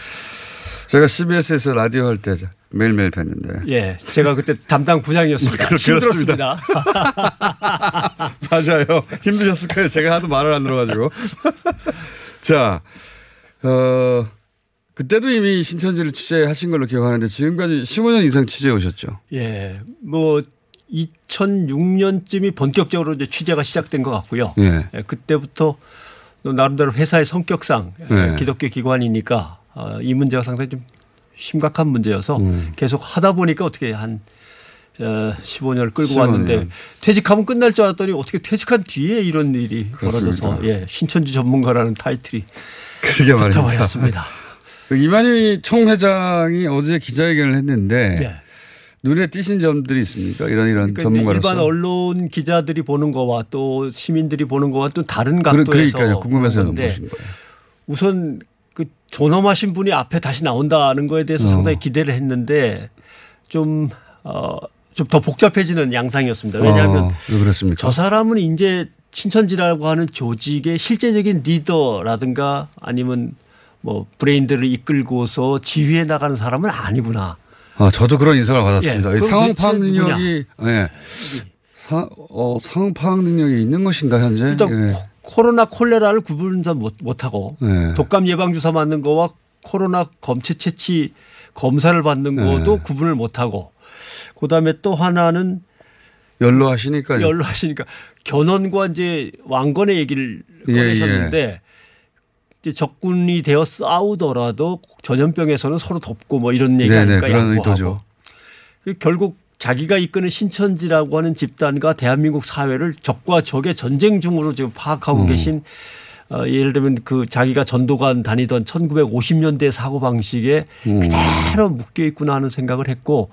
제가 CBS에서 라디오 할 때 매일매일 뵀는데. 예. 제가 그때 담당 부장이었습니다. 그렇- 힘들었습니다. 맞아요. 힘드셨을 거예요. 제가 하도 말을 안 들어가지고. 자, 어, 그때도 이미 신천지를 취재하신 걸로 기억하는데 지금까지 15년 이상 취재해 오셨죠. 예. 뭐 2006년쯤이 본격적으로 이제 취재가 시작된 것 같고요. 예. 예, 그때부터 또 나름대로 회사의 성격상 예, 예. 기독교 기관이니까 어, 이 문제가 상당히 좀 심각한 문제여서 음. 계속 하다 보니까 어떻게 한 어, 15년을 끌고 15년. 왔는데 퇴직하면 끝날 줄 알았더니 어떻게 퇴직한 뒤에 이런 일이 그렇습니다. 벌어져서 예, 신천지 전문가라는 타이틀이 그러게 말입니다. 붙어버렸습니다. 그 이만희 총회장이 어제 기자회견을 했는데 네. 눈에 띄신 점들이 있습니까? 이런 이런 그러니까 전문가로서. 일반 언론 기자들이 보는 거와 또 시민들이 보는 거와 또 다른 각도에서 그러니까요. 궁금해서 보는 거예요. 우선 그 존엄하신 분이 앞에 다시 나온다는 거에 대해서 어. 상당히 기대를 했는데 좀 어, 좀 더 복잡해지는 양상이었습니다. 왜냐하면 어? 저 사람은 이제 신천지라고 하는 조직의 실제적인 리더라든가 아니면 뭐 브레인들을 이끌고서 지휘해 나가는 사람은 아니구나. 아, 저도 그런 인상을 받았습니다. 예, 상황 파악? 능력이 예. 사, 어, 상황 파악 능력이 있는 것인가 현재? 일단 예. 코- 코로나 콜레라를 구분을 못, 못하고 네. 독감 예방 주사 맞는 거와 코로나 검체 채취 검사를 받는 네. 것도 구분을 못하고 그다음에 또 하나는 연로하시니까요. 연로하시니까 견훤과 이제 왕건의 얘기를 예, 꺼내셨는데 이제 적군이 되어 싸우더라도 전염병에서는 서로 돕고 뭐 이런 네네, 얘기하니까 그런 양보하고 의도죠. 그 결국 자기가 이끄는 신천지라고 하는 집단과 대한민국 사회를 적과 적의 전쟁 중으로 지금 파악하고 음. 계신 어, 예를 들면 그 자기가 전도관 다니던 1950년대 사고 방식에 음. 그대로 묶여 있구나 하는 생각을 했고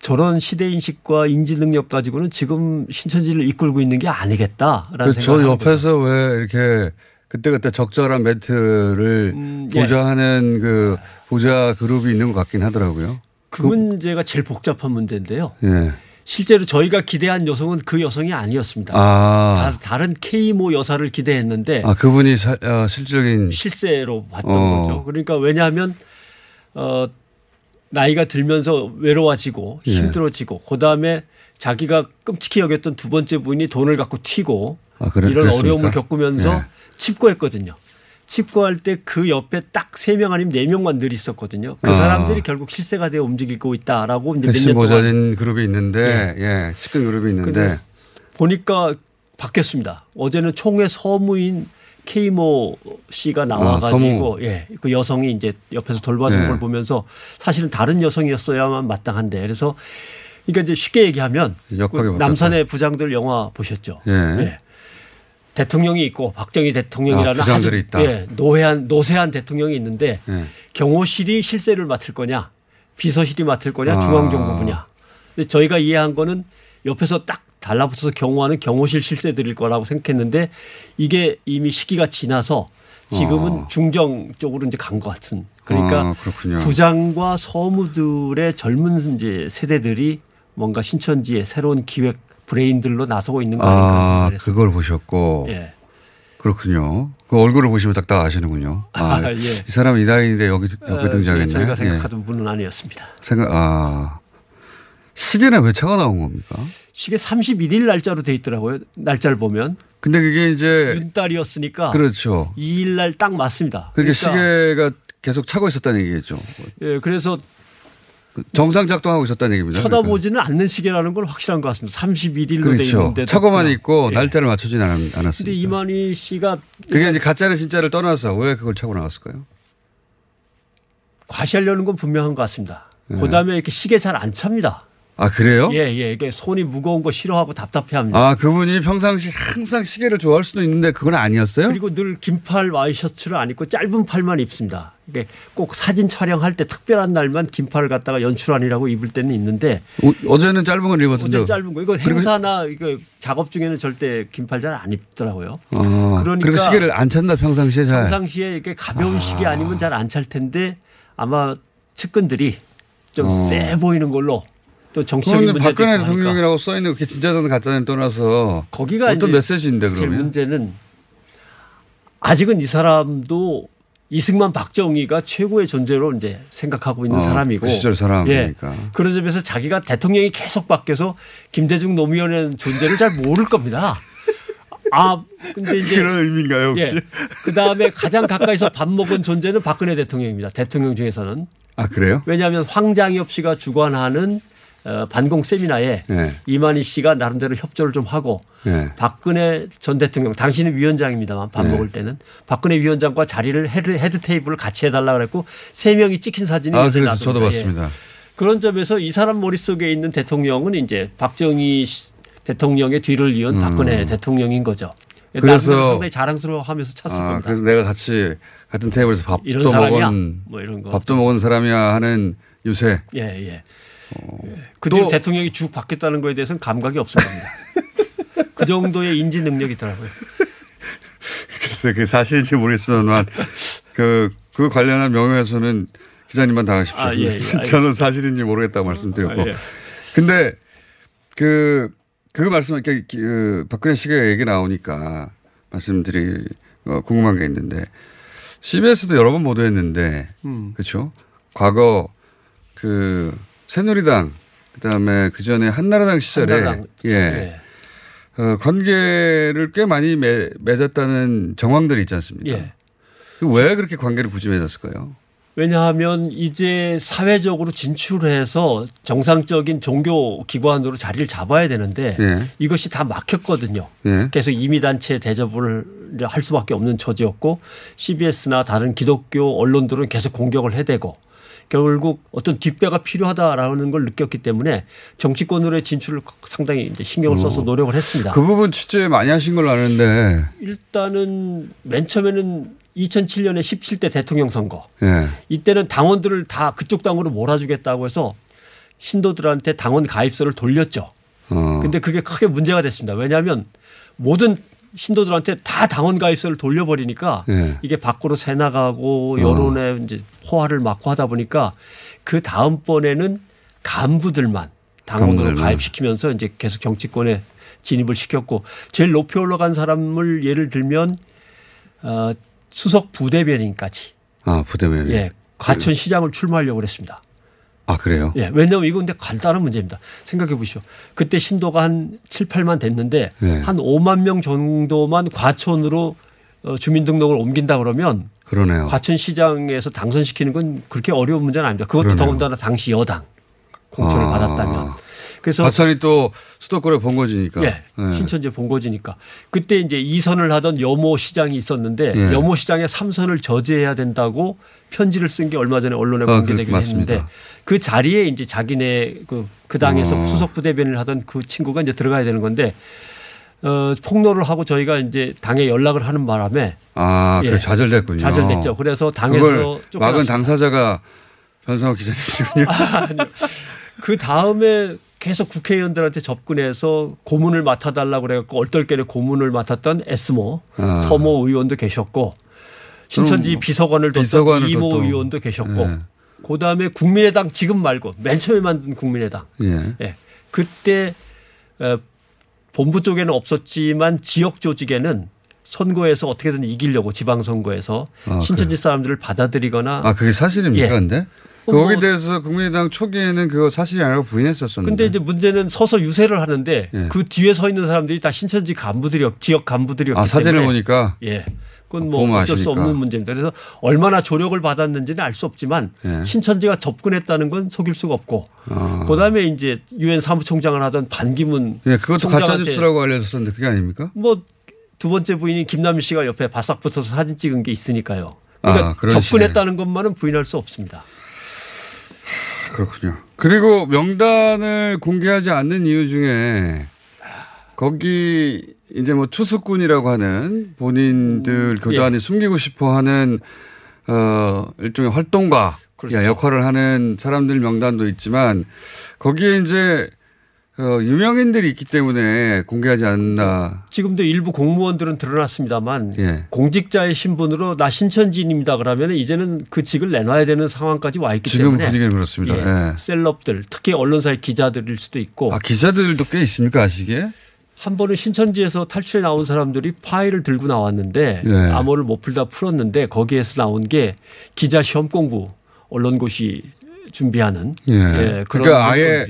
저런 시대 인식과 인지 능력 가지고는 지금 신천지를 이끌고 있는 게 아니겠다라는 그 생각을 저. 옆에서 왜 이렇게 그때그때 적절한 멘트를 음, 예. 보좌하는 그 보좌 그룹이 있는 것 같긴 하더라고요. 그 문제가 제일 복잡한 문제인데요. 예. 실제로 저희가 기대한 여성은 그 여성이 아니었습니다. 아. 다, 다른 K모 여사를 기대했는데 아, 그분이 사, 어, 실질적인 실세로 봤던 어. 거죠. 그러니까 왜냐하면 어 나이가 들면서 외로워지고 예. 힘들어지고 그다음에 자기가 끔찍히 여겼던 두 번째 부인이 돈을 갖고 튀고 아, 그래- 이런 그랬습니까? 어려움을 겪으면서 예. 칩거했거든요. 칩거할 때 그 옆에 딱 세 명 아니면 네 명만 늘 있었거든요. 그 아. 사람들이 결국 실세가 되어 움직이고 있다라고 이제 몇년 보좌진 그룹이 있는데 예, 측근 그룹이 있는데 보니까 바뀌었습니다. 어제는 총회 서무인 케이모 씨가 나와가지고 예, 그 여성이 이제 옆에서 돌봐주는 네. 걸 보면서 사실은 다른 여성이었어야만 마땅한데 그래서 그러니까 이제 쉽게 얘기하면 그. 남산의 부장들 영화 보셨죠? 예. 대통령이 있고 박정희 대통령이라는 아, 아주, 있다. 예, 노회한 노세한 대통령이 있는데 예. 경호실이 실세를 맡을 거냐, 비서실이 맡을 거냐, 아. 중앙정보부냐. 근데 저희가 이해한 거는 옆에서 딱 달라붙어서 경호하는 경호실 실세들일 거라고 생각했는데 이게 이미 시기가 지나서 지금은 아. 중정 쪽으로 이제 간 것 같은. 그러니까 아. 부장과 서무들의 젊은 이제 세대들이 뭔가 신천지의 새로운 기획 브레인들로 나서고 있는 거 아닌가 아, 그걸 보셨고. 예. 그렇군요. 그 얼굴을 보시면 딱딱 아시는군요. 아, 아, 예. 이 사람은 이 나이인데 여기 여기 어, 등장했네. 저희가 예. 생각하던 분은 아니었습니다. 생각 아 시계는 왜 차가 나온 겁니까? 시계 31일 날짜로 돼 있더라고요. 날짜를 보면. 근데 그게 이제 윤달이었으니까. 그렇죠. 2일 날 딱 맞습니다. 그러니까, 그러니까 시계가 계속 차고 있었다는 얘기겠죠. 예, 그래서 정상 작동하고 있었다는 얘기입니다. 쳐다보지는 않는 시계라는 건 확실한 것 같습니다. 31일로 돼 그렇죠. 있는데 차고만 있고 예. 날짜를 맞추진 않, 않았습니다. 근데 이만희 씨가 그게 이제 가짜는 진짜를 떠나서 왜 그걸 차고 나갔을까요? 과시하려는 건 분명한 것 같습니다. 예. 그다음에 이렇게 시계 잘 안 찹니다. 아 그래요? 예, 예. 이게 손이 무거운 거 싫어하고 답답해합니다. 아 그분이 평상시 항상 시계를 좋아할 수도 있는데 그건 아니었어요? 그리고 늘 긴팔 와이셔츠를 안 입고 짧은 팔만 입습니다. 이게 꼭 사진 촬영할 때 특별한 날만 긴팔을 갖다가 연출하느라고 입을 때는 있는데 어, 제는 짧은 걸 입었던데. 어제 짧은 거 이거 행사나 이거 작업 중에는 절대 긴팔 잘 안 입더라고요. 어, 그러니까 그리고 시계를 안 찬다 평상시에 잘. 평상시에 이게 가벼운 시계 아니면 잘 안 찰 텐데 아마 측근들이 좀 어. 세 보이는 걸로 또 정치적인 문제도 박근혜. 대통령이라고 써 있는 그게 진짜든 가짜든 떠나서 거기가 어떤 메시지인데 그러면? 문제는 아직은 이 사람도 이승만 박정희가 최고의 존재로 이제 생각하고 있는 어, 사람이고 그 시절 사람이니까. 예. 그런 점에서 자기가 대통령이 계속 바뀌어서 김대중 노무현의 존재를 잘 모를 겁니다. 아 근데 이제 그런 의미인가요 혹시? 그 다음에 가장 가까이서 밥 먹은 존재는 박근혜 대통령입니다. 대통령 중에서는 아 그래요? 왜냐하면 황장엽 씨가 주관하는 어, 반공 세미나에 네. 이만희 씨가 나름대로 협조를 좀 하고 네. 박근혜 전 대통령 당신은 위원장입니다만 밥 네. 먹을 때는 박근혜 위원장과 자리를 헤드, 헤드 테이블을 같이 해달라 그랬고 세 명이 찍힌 사진이 아 그래서 저도 나옵니다. 예. 봤습니다. 그런 점에서 이 사람 머릿속에 있는 대통령은 이제 박정희 씨- 대통령의 뒤를 이은 음. 박근혜 대통령인 거죠. 그래서- 상당히 자랑스러워하면서 찼을 아, 겁니다. 그래서 내가 같이 같은 테이블에서 밥도? 먹은 뭐 이런 거. 밥도 먹은 사람이야 하는 유세. 예, 예. 예. 그 뒤로 대통령이 쭉 바뀌었다는 거에 대해서는 감각이 없을 겁니다. 그 정도의 인지 능력이 있더라고요. 글쎄 그 사실인지 모르겠지만 그, 그 관련한 명예훼손은 기자님만 당하십시오. 아, 예, 예. 저는 사실인지 모르겠다고 말씀드렸고. 아, 예. 근데 그, 그 말씀, 이렇게 그 박근혜 씨가 얘기 나오니까 말씀드리, 어, 궁금한 게 있는데 CBS도 여러 번 보도했는데 음. 그렇죠. 과거 그 새누리당 그다음에 그 전에 한나라당 시절에 한나라당 예. 예. 어, 관계를 꽤 많이 맺, 맺었다는 정황들이 있지 않습니까? 예. 그왜 그렇게 관계를 굳이 맺었을까요? 왜냐하면 이제 사회적으로 진출해서 정상적인 종교 기관으로 자리를 잡아야 되는데 예. 이것이 다 막혔거든요. 예. 계속 이미단체 대접을 할 수밖에 없는 처지였고 CBS나 다른 기독교 언론들은 계속 공격을 해대고 결국 어떤 뒷배가 필요하다라는 걸 느꼈기 때문에 정치권으로의 진출을 상당히 이제 신경을 써서 어. 노력을 했습니다. 그 부분 취재 많이 하신 걸로 아는데 일단은 맨 처음에는 2007년에 17대 대통령 선거 예. 이때는 당원들을 다 그쪽 당으로 몰아주겠다고 해서 신도들한테 당원 가입서를 돌렸죠. 어. 근데 그게 크게 문제가 됐습니다. 왜냐하면 모든 신도들한테 다 당원 가입서를 돌려버리니까 예. 이게 밖으로 새 나가고 어. 여론에 이제 포화를 맞고 하다 보니까 그 다음 번에는 간부들만 당원으로. 가입시키면서 이제 계속 정치권에 진입을 시켰고 제일 높이 올라간 사람을 예를 들면 어, 수석 부대변인까지 아 부대변인. 예, 과천 시장을 출마하려고 그랬습니다. 아 그래요? 예, 왜냐하면 이건 근데 간단한 문제입니다. 생각해 보시오. 그때 신도가 한 7, 8만 됐는데 네. 한 5만 명 정도만 과천으로 어, 주민등록을 옮긴다 그러면 그러네요. 과천시장에서 당선시키는 건 그렇게 어려운 문제는 아닙니다. 그것도 그러네요. 더군다나 당시 여당 공천을 아. 받았다면. 그래서 과천이 또 수도권의 본거지니까. 예, 신천지 본거지니까 그때 이제 2선을 하던 여모 시장이 있었는데 예. 여모 시장에 3선을 저지해야 된다고 편지를 쓴 게 얼마 전에 언론에 아, 그- 맞습니다. 했는데 그 자리에 이제 자기네 그, 그 당에서 어. 수석 부대변을 하던 그 친구가 이제 들어가야 되는 건데 어, 폭로를 하고 저희가 이제 당에 연락을 하는 바람에 아, 예. 그 좌절됐군요. 좌절됐죠. 그래서 당에서 막은. 당사자가 변성호 기자님이군요. 그 다음에 계속 국회의원들한테 접근해서 고문을 맡아달라고 그래갖고 얼떨결에 고문을 맡았던 에스모 아. 서모 의원도 계셨고 신천지 비서관을 뒀던 비서관을 이모 뒀던. 의원도 계셨고 예. 그 다음에 국민의당 지금 말고 맨 처음에 만든 국민의당 예. 예. 그때 어, 본부 쪽에는 없었지만 지역 조직에는 선거에서 어떻게든 이기려고 지방선거에서 아, 신천지 사람들을 받아들이거나 아, 그게 사실입니까, 예. 근데? 어, 거기에 뭐- 대해서 국민의당 초기에는 그거 사실이 아니라고 부인했었었는데. 근데 이제 문제는 서서 유세를 하는데 예. 그 뒤에 서 있는 사람들이 다 신천지 간부들이 지역 간부들이었기 아, 사진을 보니까? 예. 그건 아, 뭐 어쩔 수. 없는 문제입니다. 그래서 얼마나 조력을 받았는지는 알 수 없지만 예. 신천지가 접근했다는 건 속일 수가 없고 아. 그다음에 이제 유엔 사무총장을 하던 반기문 예, 그것도 가짜 뉴스라고 알려졌었는데 그게 아닙니까? 뭐 두 번째 부인인 김남일 씨가 옆에 바싹 붙어서 사진 찍은 게 있으니까요. 그러니까 아. 접근했다는 것만은 부인할 수 없습니다. 그렇군요. 그리고 명단을 공개하지 않는 이유 중에 거기 이제 뭐 투숙군이라고 하는 본인들 교단이 숨기고 싶어 하는 어 일종의 활동가 그렇죠. 역할을 하는 사람들 명단도 있지만 거기에 이제 어 유명인들이 있기 때문에 공개하지 않나. 지금도 일부 공무원들은 드러났습니다만 예. 공직자의 신분으로 나 신천지인입니다 그러면 이제는 그 직을 내놔야 되는 상황까지 와 있기 지금 때문에 분위기는 그렇습니다. 예. 예. 셀럽들 특히 언론사의 기자들일 수도 있고 아 기자들도 꽤 있습니까 아시기에? 한 번은 신천지에서 탈출해 나온 사람들이 파일을 들고 나왔는데 예. 암호를 못 풀다 풀었는데 거기에서 나온 게 기자 시험 공부 언론고시 준비하는 예. 예, 그런 그러니까 아예.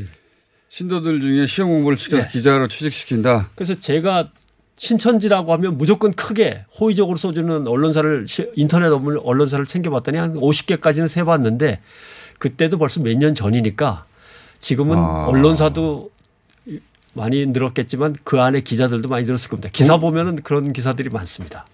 신도들 중에 시험 공부를 시켜서 네. 기자로 취직시킨다. 그래서 제가 신천지라고 하면 무조건 크게 호의적으로 써주는 언론사를 시- 인터넷 언론사를 챙겨봤더니 한 50개까지는 세봤는데 그때도 벌써 몇 년 전이니까 지금은 아. 언론사도 많이 늘었겠지만 그 안에 기자들도 많이 늘었을 겁니다. 기사 보면은 그런 기사들이 많습니다.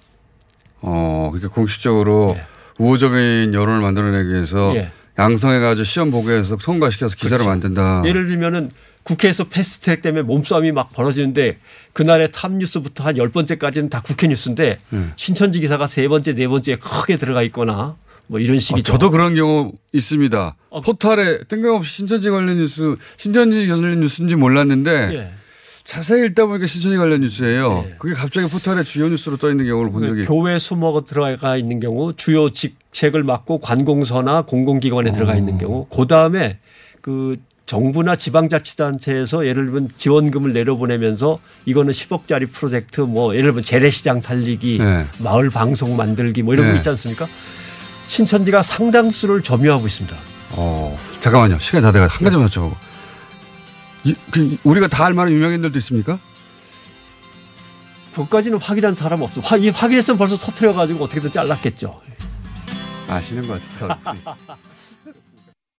어, 그러니까 공식적으로 우호적인 여론을 만들어내기 위해서 예. 양성해가지고 시험 보고해서 통과시켜서 기사를 그렇죠. 만든다. 예를 들면은 국회에서 패스트트랙 때문에 몸싸움이 막 벌어지는데 그날의 탑뉴스부터 한 열번째까지는다 국회 뉴스인데 예. 신천지 기사가 세 번째 네 번째에 크게 들어가 있거나 뭐 이런 아, 식이죠. 저도 그런 경우 있습니다. 포탈에 뜬금없이 신천지 관련 뉴스, 신천지 관련 뉴스인지 몰랐는데 예. 자세히 읽다 보니까 신천지 관련 뉴스예요. 그게 갑자기 포탈에 주요 뉴스로 떠 있는 경우를 본 적이 교회 수목어 들어가 있는 경우 주요 직책을 맡고 관공서나 공공기관에 들어가 있는 경우 그 다음에 그 정부나 지방자치단체에서 예를 들면 지원금을 내려보내면서 이거는 10억짜리 프로젝트 뭐 예를 들면 재래시장 살리기 네. 마을 방송 만들기 뭐 이런 네. 거 있지 않습니까? 신천지가 상당수를 점유하고 있습니다. 어, 잠깐만요. 시간이 다 돼가 한 가지만 여쭤보고. 이, 그 우리가 다 알 만한 유명인들도 있습니까? 그것까지는 확인한 사람 없어. 확- 이 확인했으면 벌써 터트려가지고 어떻게든 잘랐겠죠. 아시는 것 같아요.